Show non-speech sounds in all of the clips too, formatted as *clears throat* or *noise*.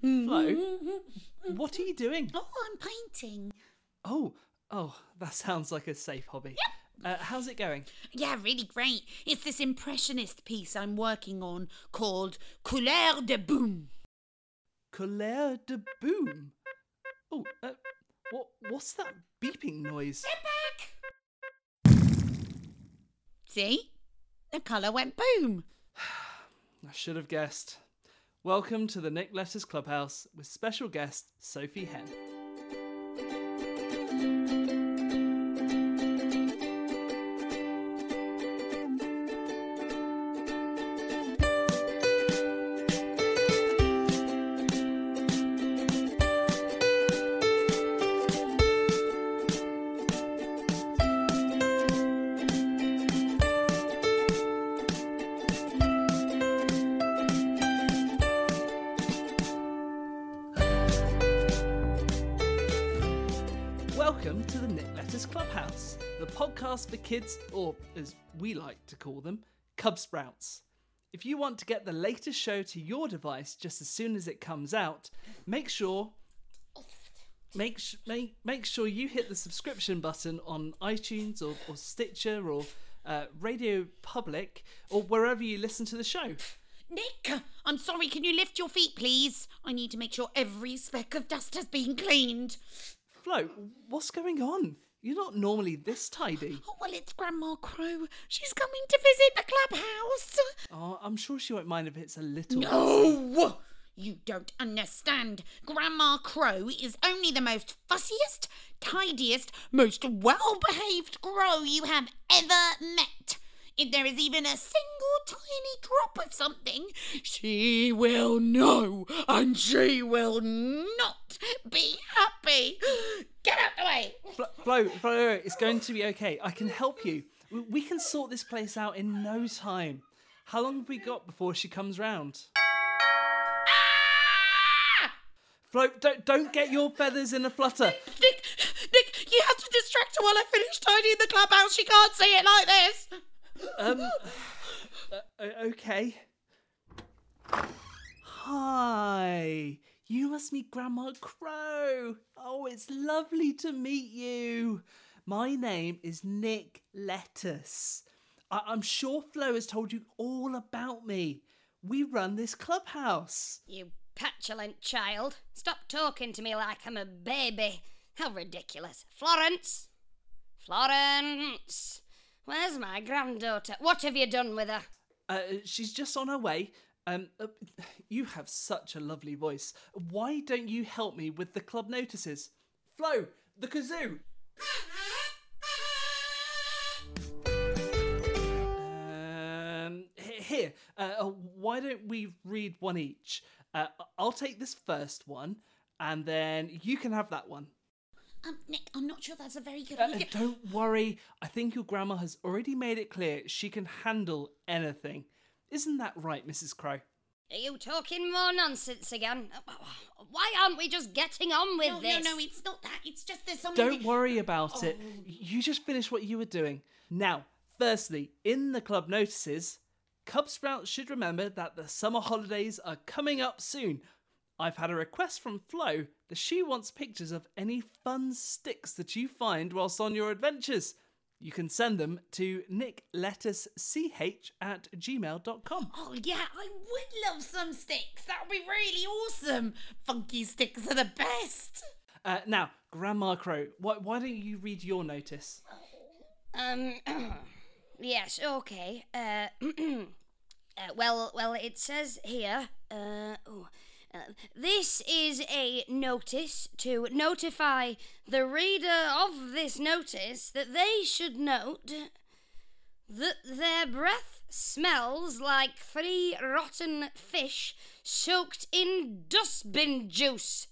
Flo, what are you doing? Oh, I'm painting. Oh, oh, that sounds like a safe hobby. Uh, how's it going? Yeah, really great. It's this impressionist piece I'm working on called Couleur de Boom. Couleur de boom. Oh, uh, what? What's that beeping noise? See? The colour went boom. *sighs* I should have guessed. Welcome to the Nick Lettuce Clubhouse with special guest Sophie Henn. For kids, or as we like to call them, Cub Sprouts. If you want to get the latest show to your device just as soon as it comes out, make sure make sh- make, make sure you hit the subscription button on iTunes or, or Stitcher or uh, Radio Public or wherever you listen to the show. Nick, I'm sorry, can you lift your feet, please? I need to make sure every speck of dust has been cleaned. Flo, what's going on? You're not normally this tidy. Oh, well, it's Grandma Crow. She's coming to visit the clubhouse. Oh, I'm sure she won't mind if it's a little. No! You don't understand. Grandma Crow is only the most fussiest, tidiest, most well behaved crow you have ever met. If there is even a single tiny drop of something, she will know and she will not be happy. *gasps* Get out the way! Flo, Flo, Flo, it's going to be okay. I can help you. We- can sort this place out in no time. How long have we got before she comes round? Ah! Flo, don't, don't get your feathers in a flutter. Nick, Nick, you have to distract her while I finish tidying the clubhouse. She can't see it like this. Um, uh, okay. Hi, you must meet Grandma Crow. Oh, it's lovely to meet you. My name is Nick Lettuce. I- I'm sure Flo has told you all about me. We run this clubhouse. You petulant child. Stop talking to me like I'm a baby. How ridiculous. Florence! Florence! Where's my granddaughter? What have you done with her? Uh, she's just on her way. Um, uh, you have such a lovely voice. Why don't you help me with the club notices? Flo, the kazoo. Um, here, uh, uh, why don't we read one each? Uh, I'll take this first one, and then you can have that one. Um, Nick, I'm not sure that's a very good Uh, don't worry, I think your grandma has already made it clear she can handle anything. Isn't that right, Mrs. Crow? Are you talking more nonsense again? Why aren't we just getting on with this? No, no, no, it's not that. It's just there's something. Don't worry about it. Oh. You just finish what you were doing. Now, firstly, in the club notices, Cub Sprouts should remember that the summer holidays are coming up soon. I've had a request from Flo that she wants pictures of any fun sticks that you find whilst on your adventures. You can send them to nicklettucech at gmail.com. Oh yeah, I would love some sticks. That would be really awesome. Funky sticks are the best. Uh, now, Grandma Crow, why, why don't you read your notice? Um, *clears throat* yes, okay. Uh, *clears throat* uh, well, well, it says here. Uh, oh, this is a notice to notify the reader of this notice that they should note that their breath smells like three rotten fish soaked in dustbin juice.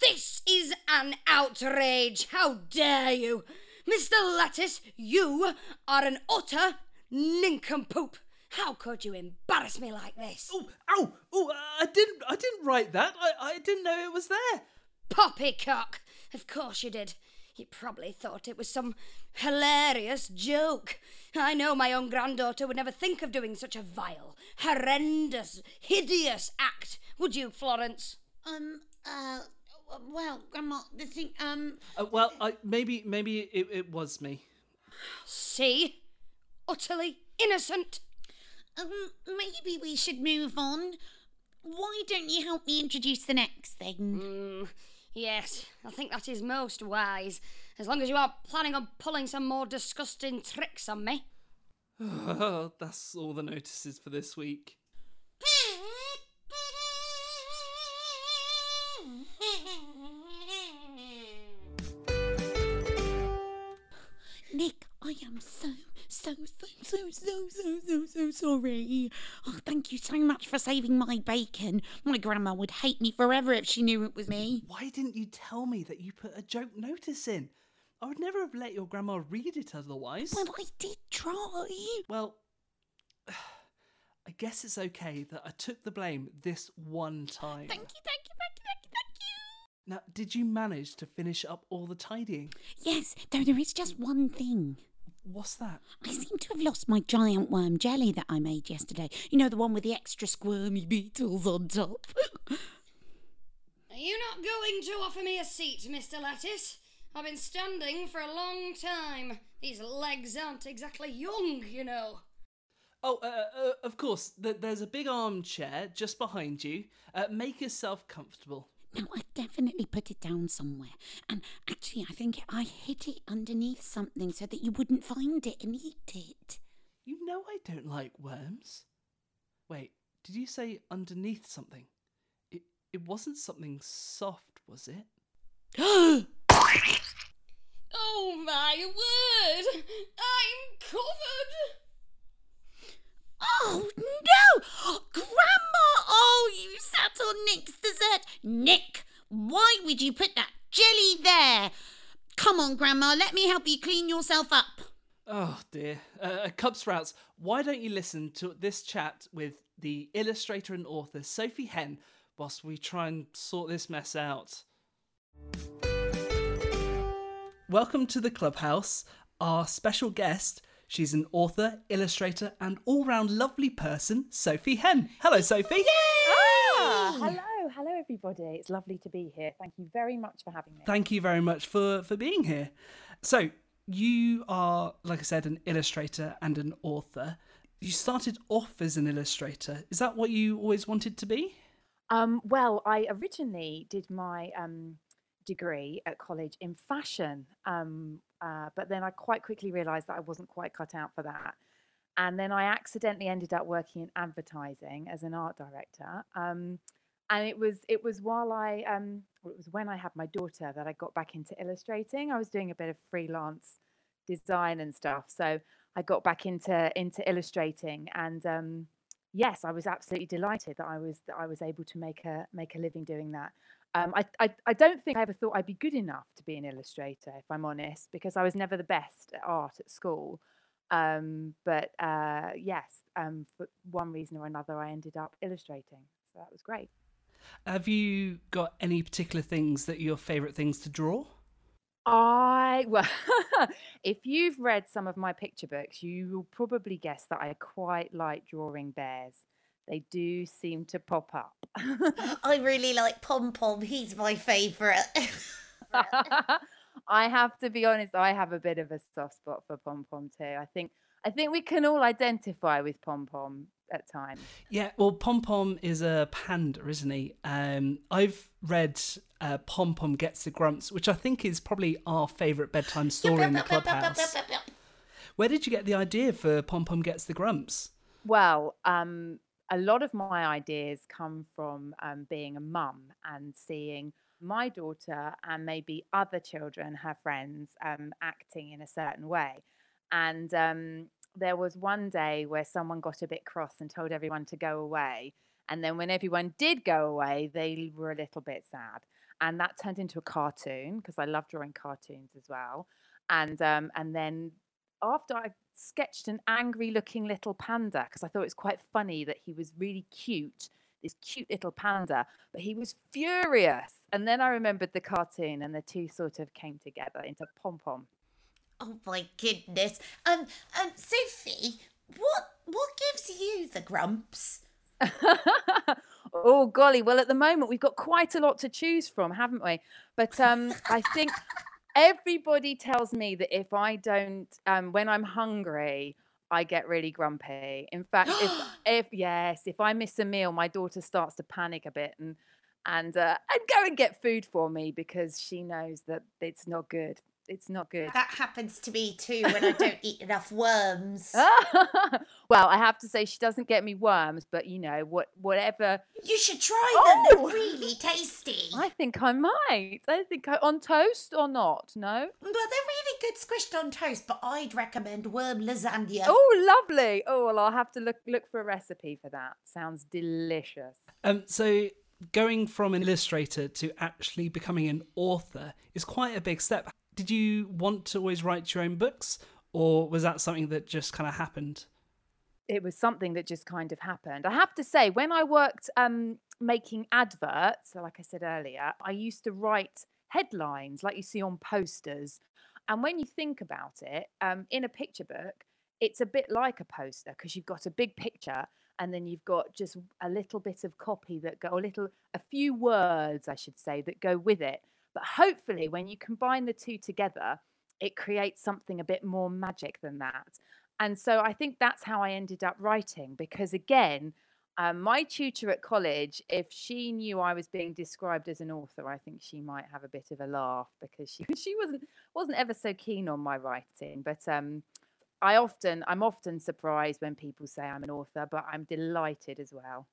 This is an outrage! How dare you! Mr. Lettuce, you are an utter nincompoop! How could you embarrass me like this? Oh, ow! Oh, I didn't. I didn't write that. I, I didn't know it was there. Poppycock! Of course you did. he probably thought it was some hilarious joke. I know my own granddaughter would never think of doing such a vile, horrendous, hideous act. Would you, Florence? Um, uh, well, Grandma, the thing, um, Uh, well, I, maybe maybe it, it was me. See? Utterly innocent. Um, maybe we should move on. Why don't you help me introduce the next thing? Mm, yes, I think that is most wise. As long as you aren't planning on pulling some more disgusting tricks on me. Oh, That's all the notices for this week. Nick, I am so, so, so, so, so, so, so, so sorry. Oh, thank you so much for saving my bacon. My grandma would hate me forever if she knew it was me. Why didn't you tell me that you put a joke notice in? I would never have let your grandma read it otherwise. Well, I did try. Well, *sighs* I guess it's okay that I took the blame this one time. Thank you, thank you, thank you, thank you, thank you. Now, did you manage to finish up all the tidying? Yes, though there is just one thing. What's that? I seem to have lost my giant worm jelly that I made yesterday. You know, the one with the extra squirmy beetles on top. Are you not going to offer me a seat, Mr. Lettuce? I've been standing for a long time. These legs aren't exactly young, you know. Oh, uh, uh, of course. There's a big armchair just behind you. Uh, make yourself comfortable. No, I definitely put it down somewhere. And actually, I think I hid it underneath something so that you wouldn't find it and eat it. You know I don't like worms. Wait, did you say underneath something? It it wasn't something soft, was it? *gasps* Oh my word! I'm covered! Oh no! *gasps* Grandma! Oh, you on Nick's dessert. Nick, why would you put that jelly there? Come on, Grandma, let me help you clean yourself up. Oh dear. Uh, Cub Sprouts, why don't you listen to this chat with the illustrator and author Sophie Henn whilst we try and sort this mess out? Welcome to the clubhouse. Our special guest, she's an author, illustrator, and all round lovely person, Sophie Henn. Hello, Sophie. Hello everybody. It's lovely to be here. Thank you very much for having me. Thank you very much for, for being here. So, you are, like I said, an illustrator and an author. You started off as an illustrator. Is that what you always wanted to be? Um, well, I originally did my um, degree at college in fashion, um, uh, but then I quite quickly realised that I wasn't quite cut out for that. And then I accidentally ended up working in advertising as an art director. Um, and it was it was while I um, well, it was when I had my daughter that I got back into illustrating. I was doing a bit of freelance design and stuff, so I got back into into illustrating and. Um, yes, I was absolutely delighted that I was that I was able to make a make a living doing that. Um, I, I I don't think I ever thought I'd be good enough to be an illustrator, if I'm honest, because I was never the best at art at school. Um, but uh, yes, um, for one reason or another, I ended up illustrating, so that was great. Have you got any particular things that are your favourite things to draw? I well, *laughs* if you've read some of my picture books, you will probably guess that I quite like drawing bears. They do seem to pop up. *laughs* I really like Pom Pom. He's my favourite. *laughs* I have to be honest, I have a bit of a soft spot for Pom Pom too. I think I think we can all identify with Pom Pom at times. Yeah, well, Pom Pom is a panda, isn't he? Um, I've read uh, Pom Pom Gets the Grumps, which I think is probably our favourite bedtime story in the clubhouse. Where did you get the idea for Pom Pom Gets the Grumps? Well, um, a lot of my ideas come from um, being a mum and seeing my daughter and maybe other children, her friends, um, acting in a certain way. And um, there was one day where someone got a bit cross and told everyone to go away. And then when everyone did go away, they were a little bit sad. And that turned into a cartoon because I love drawing cartoons as well. And um, and then after I sketched an angry looking little panda because I thought it was quite funny that he was really cute. this cute little panda, but he was furious. And then I remembered the cartoon, and the two sort of came together into Pom Pom. Oh my goodness. Um, um, Sophie, what what gives you the grumps? *laughs* oh golly, well at the moment we've got quite a lot to choose from, haven't we? But um, I think *laughs* everybody tells me that if I don't, um, when I'm hungry, I get really grumpy. In fact, if *gasps* if yes, if I miss a meal, my daughter starts to panic a bit and and uh, and go and get food for me because she knows that it's not good. It's not good. That happens to me too when I don't eat enough worms. *laughs* well, I have to say she doesn't get me worms, but you know what? Whatever. You should try them. Oh! They're really tasty. I think I might. I think I, on toast or not? No. Well, they're really good squished on toast, but I'd recommend worm lasagna. Oh, lovely. Oh, well, I'll have to look look for a recipe for that. Sounds delicious. Um, so going from an illustrator to actually becoming an author is quite a big step. Did you want to always write your own books, or was that something that just kind of happened? it was something that just kind of happened. I have to say, when I worked um, making adverts, like I said earlier, I used to write headlines like you see on posters. And when you think about it, um, in a picture book, it's a bit like a poster because you've got a big picture and then you've got just a little bit of copy that go, a little, a few words, I should say, that go with it. But hopefully, when you combine the two together, it creates something a bit more magic than that. And so I think that's how I ended up writing because, again, um, my tutor at college, if she knew I was being described as an author, I think she might have a bit of a laugh because she *laughs* she wasn't wasn't ever so keen on my writing. But um, I often I'm often surprised when people say I'm an author, but I'm delighted as well.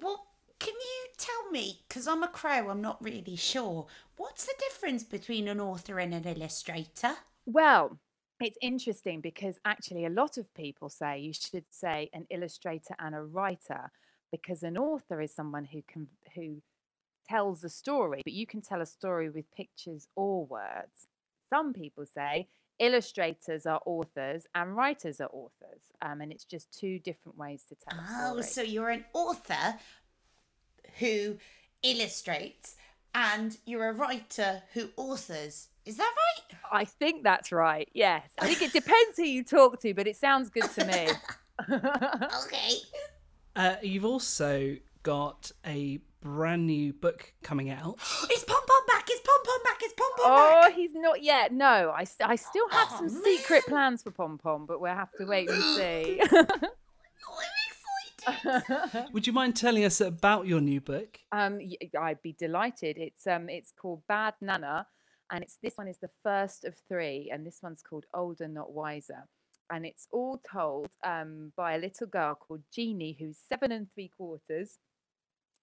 Well, can you tell me, because I'm a crow, I'm not really sure, what's the difference between an author and an illustrator? Well, it's interesting because actually a lot of people say you should say an illustrator and a writer because an author is someone who can who tells a story, but you can tell a story with pictures or words. Some people say illustrators are authors and writers are authors, um, and it's just two different ways to tell a Oh, story. so you're an author who illustrates and you're a writer who authors. Is that right? I think that's right. Yes, I think it depends who you talk to, but it sounds good to me. *laughs* *laughs* Okay. Uh, you've also got a brand new book coming out. *gasps* Is Pom Pom back? Is Pom Pom back? Is Pom Pom Oh, back? he's not yet. No, I, st- I still have Oh, some secret plans for Pom Pom, but we'll have to wait and *gasps* see. *laughs* *laughs* Would you mind telling us about your new book? um, I'd be delighted. It's um, it's called Bad Nana, and it's this one is the first of three, and this one's called Older Not Wiser, and it's all told um, by a little girl called Jeannie, who's seven and three quarters,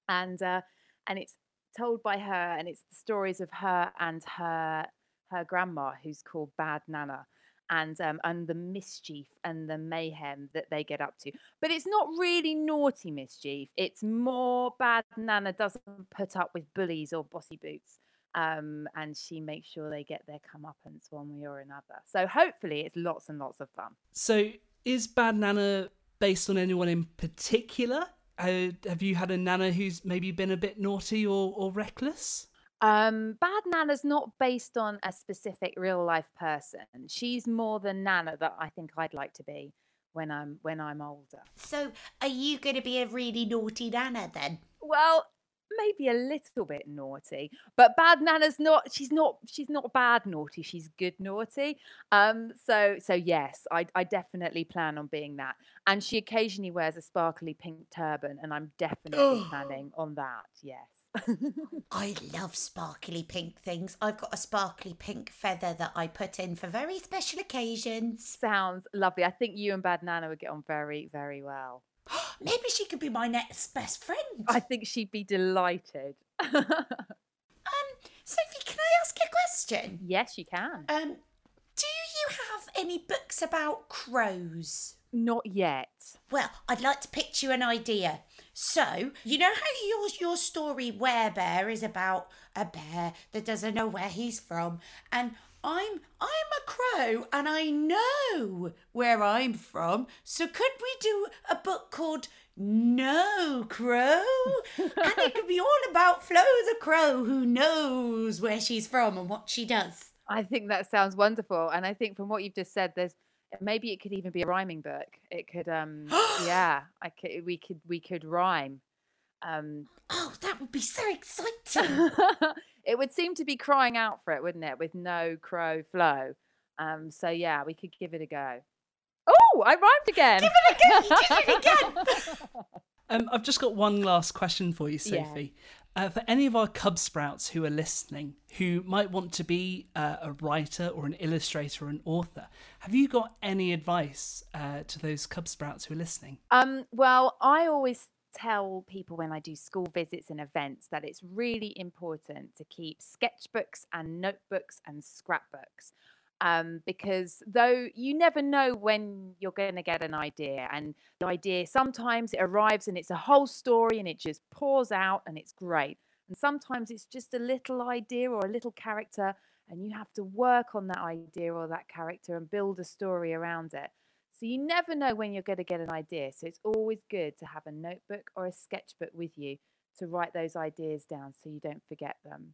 and uh, and it's told by her, and it's the stories of her and her her grandma, who's called Bad Nana. And um, and the mischief and the mayhem that they get up to, but it's not really naughty mischief. It's more bad. Nana doesn't put up with bullies or bossy boots, um, and she makes sure they get their comeuppance one way or another. So hopefully, it's lots and lots of fun. So, is Bad Nana based on anyone in particular? Uh, have you had a Nana who's maybe been a bit naughty or, or reckless? Um, Bad Nana's not based on a specific real life person. She's more the Nana that I think I'd like to be when I'm when I'm older. So, are you going to be a really naughty Nana then? Well, maybe a little bit naughty, but bad Nana's not. She's not. She's not bad naughty. She's good naughty. Um. So so yes, I I definitely plan on being that. And she occasionally wears a sparkly pink turban, and I'm definitely *gasps* planning on that. Yes. *laughs* I love sparkly pink things. I've got a sparkly pink feather that I put in for very special occasions. Sounds lovely. I think you and Bad Nana would get on very very well. *gasps* Maybe she could be my next best friend. I think she'd be delighted. *laughs* Um, Sophie, can I ask you a question? yes, you can. Um, do you have any books about crows? Not yet. Well, I'd like to pitch you an idea. So, you know how your your story Where Bear is about a bear that doesn't know where he's from, and I'm I'm a crow and I know where I'm from. So could we do a book called No Crow? *laughs* and it could be all about Flo the crow who knows where she's from and what she does. I think that sounds wonderful, and I think from what you've just said, there's maybe it could even be a rhyming book. It could, um, *gasps* yeah, I could, we could, we could rhyme. Um, Oh, that would be so exciting. *laughs* it would seem to be crying out for it, wouldn't it? With no crow flow. Um, so yeah, we could give it a go. Oh, I rhymed again. Give it again. You did it again. *laughs* Um, I've just got one last question for you, Yeah. Sophie. Uh, for any of our Cub Sprouts who are listening, who might want to be uh, a writer or an illustrator or an author, have you got any advice uh, to those Cub Sprouts who are listening? Um, well, I always tell people when I do school visits and events that it's really important to keep sketchbooks and notebooks and scrapbooks. Um, because though you never know when you're going to get an idea, and the idea sometimes it arrives and it's a whole story and it just pours out and it's great. And sometimes it's just a little idea or a little character, and you have to work on that idea or that character and build a story around it. So you never know when you're going to get an idea. So it's always good to have a notebook or a sketchbook with you to write those ideas down so you don't forget them.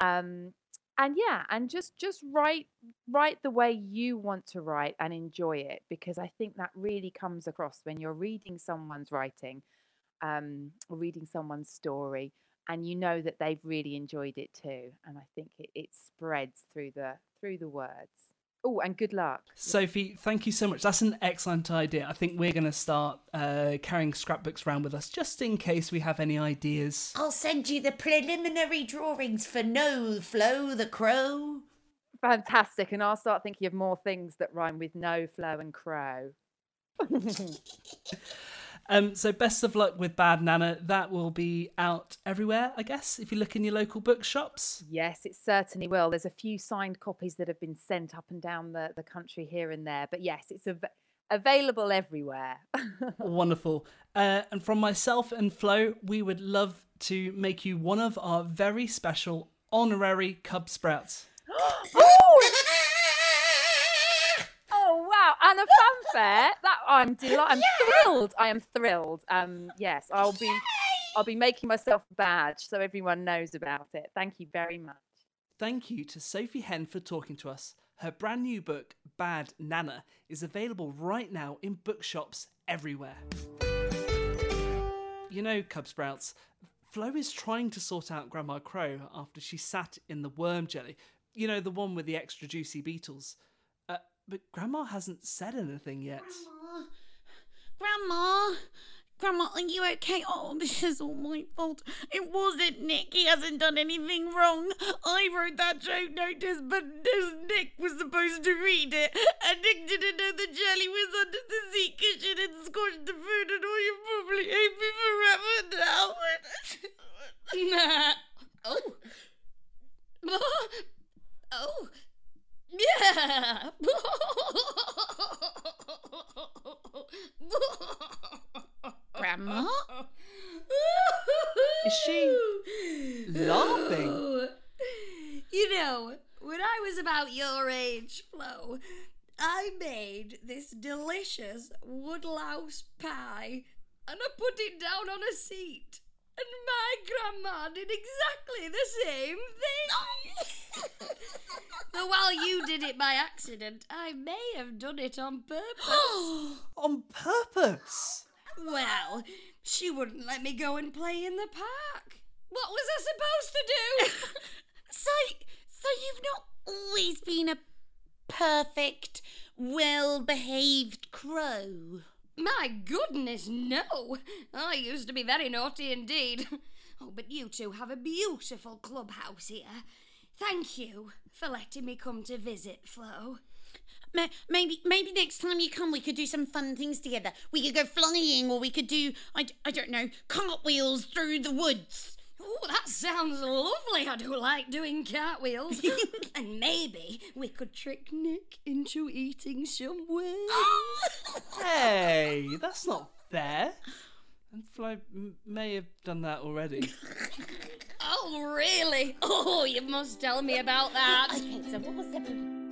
Um, and yeah, and just just write write the way you want to write and enjoy it because I think that really comes across when you're reading someone's writing um, or reading someone's story and you know that they've really enjoyed it too. And I think it, it spreads through the through the words. Oh, and good luck. Sophie, thank you so much. That's an excellent idea. I think we're going to start uh, carrying scrapbooks around with us just in case we have any ideas. I'll send you the preliminary drawings for No Flow the crow. Fantastic. And I'll start thinking of more things that rhyme with no, flow, and crow. *laughs* Um, so best of luck with Bad Nana. That will be out everywhere, I guess, if you look in your local bookshops. yes, it certainly will. There's a few signed copies that have been sent up and down the, the country here and there. But yes, it's av- available everywhere. *laughs* Wonderful. Uh, and from myself and Flo, we would love to make you one of our very special honorary Cub Sprouts. *gasps* oh! *laughs* Oh wow! And a fanfare. That I'm delighted. I'm thrilled. I am thrilled. Um, yes, I'll be. I'll be making myself a badge so everyone knows about it. Thank you very much. Thank you to Sophie Henn for talking to us. Her brand new book, Bad Nana, is available right now in bookshops everywhere. You know, Cub Sprouts, Flo is trying to sort out Grandma Crow after she sat in the worm jelly. You know, the one with the extra juicy beetles. Uh, but Grandma hasn't said anything yet. Grandma, Grandma, Grandma, are you okay? Oh, this is all my fault. It wasn't Nick. He hasn't done anything wrong. I wrote that joke notice, but Nick was supposed to read it, and Nick didn't know the jelly was under the seat cushion and scorched the food, and all you probably hate me forever now. *laughs* Nah. Oh. *laughs* Oh. Yeah. *laughs* Grandma? Is she laughing? You know, when I was about your age, Flo, I made this delicious woodlouse pie and I put it down on a seat. And my grandma did exactly the same thing. *laughs* Though while you did it by accident, I may have done it on purpose. *gasps* On purpose. well, she wouldn't let me go and play in the park. What was I supposed to do? *laughs* So, so you've not always been a perfect, well-behaved crow. My goodness, no! I used to be very naughty indeed. Oh, but you two have a beautiful clubhouse here. Thank you for letting me come to visit, Flo. Ma- Maybe, maybe next time you come, we could do some fun things together. We could go flying, or we could do, I, I don't know, cartwheels through the woods. Oh, that sounds lovely. I do like doing cartwheels. *laughs* and maybe we could trick Nick into eating some worms. *laughs* Hey, that's not fair. And Fly may have done that already. *laughs* Oh, really? Oh, you must tell me about that. Okay, so what was the.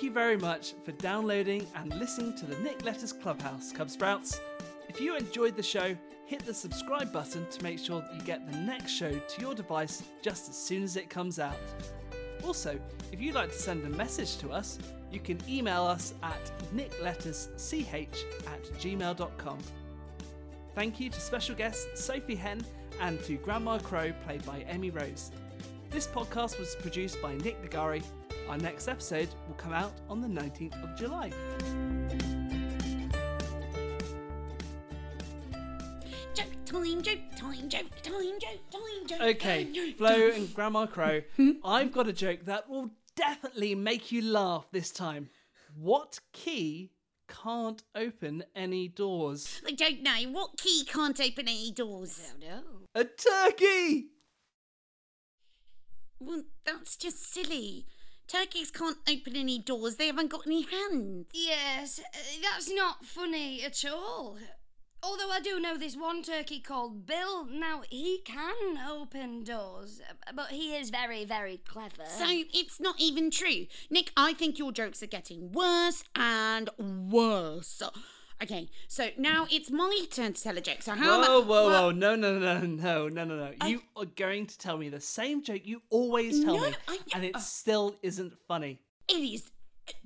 Thank you very much for downloading and listening to the Nick Lettuce Clubhouse, Cub Sprouts. If you enjoyed the show, hit the subscribe button to make sure that you get the next show to your device just as soon as it comes out. Also, if you'd like to send a message to us, you can email us at nicklettucech at gmail.com. Thank you to special guest Sophie Henn and to Grandma Crow, played by Emmy Rose. This podcast was produced by Nick Nagari. Our next episode will come out on the 19th of July. Joke time, joke time, joke time, joke time, joke Okay, time, joke Flo time. and Grandma Crow, *laughs* hmm? I've got a joke that will definitely make you laugh this time. What key can't open any doors? I don't know. What key can't open any doors? Oh, no. A turkey! Well, that's just silly. Turkeys can't open any doors. They haven't got any hands. Yes, uh, that's not funny at all. Although I do know this one turkey called Bill. Now, he can open doors, uh, but he is very, very clever. So it's not even true. Nick, I think your jokes are getting worse and worse. Okay, so now it's my turn to tell a joke. So how Whoa, about whoa, well, whoa. No, no, no, no, no, no, no. You are going to tell me the same joke you always tell No, me, I- and it uh. still isn't funny. It is.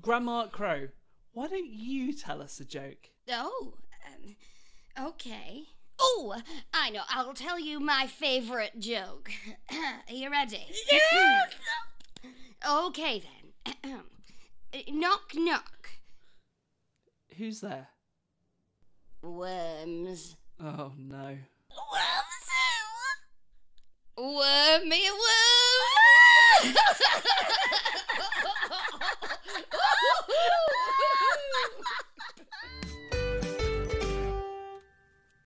Grandma Crow, why don't you tell us a joke? Oh, um, okay. Oh, I know. I'll tell you my favorite joke. *coughs* Are you ready? Yes! *coughs* Okay then. *coughs* knock knock. Who's there? Worms. Oh, no. Worms! Wormy worm. *laughs*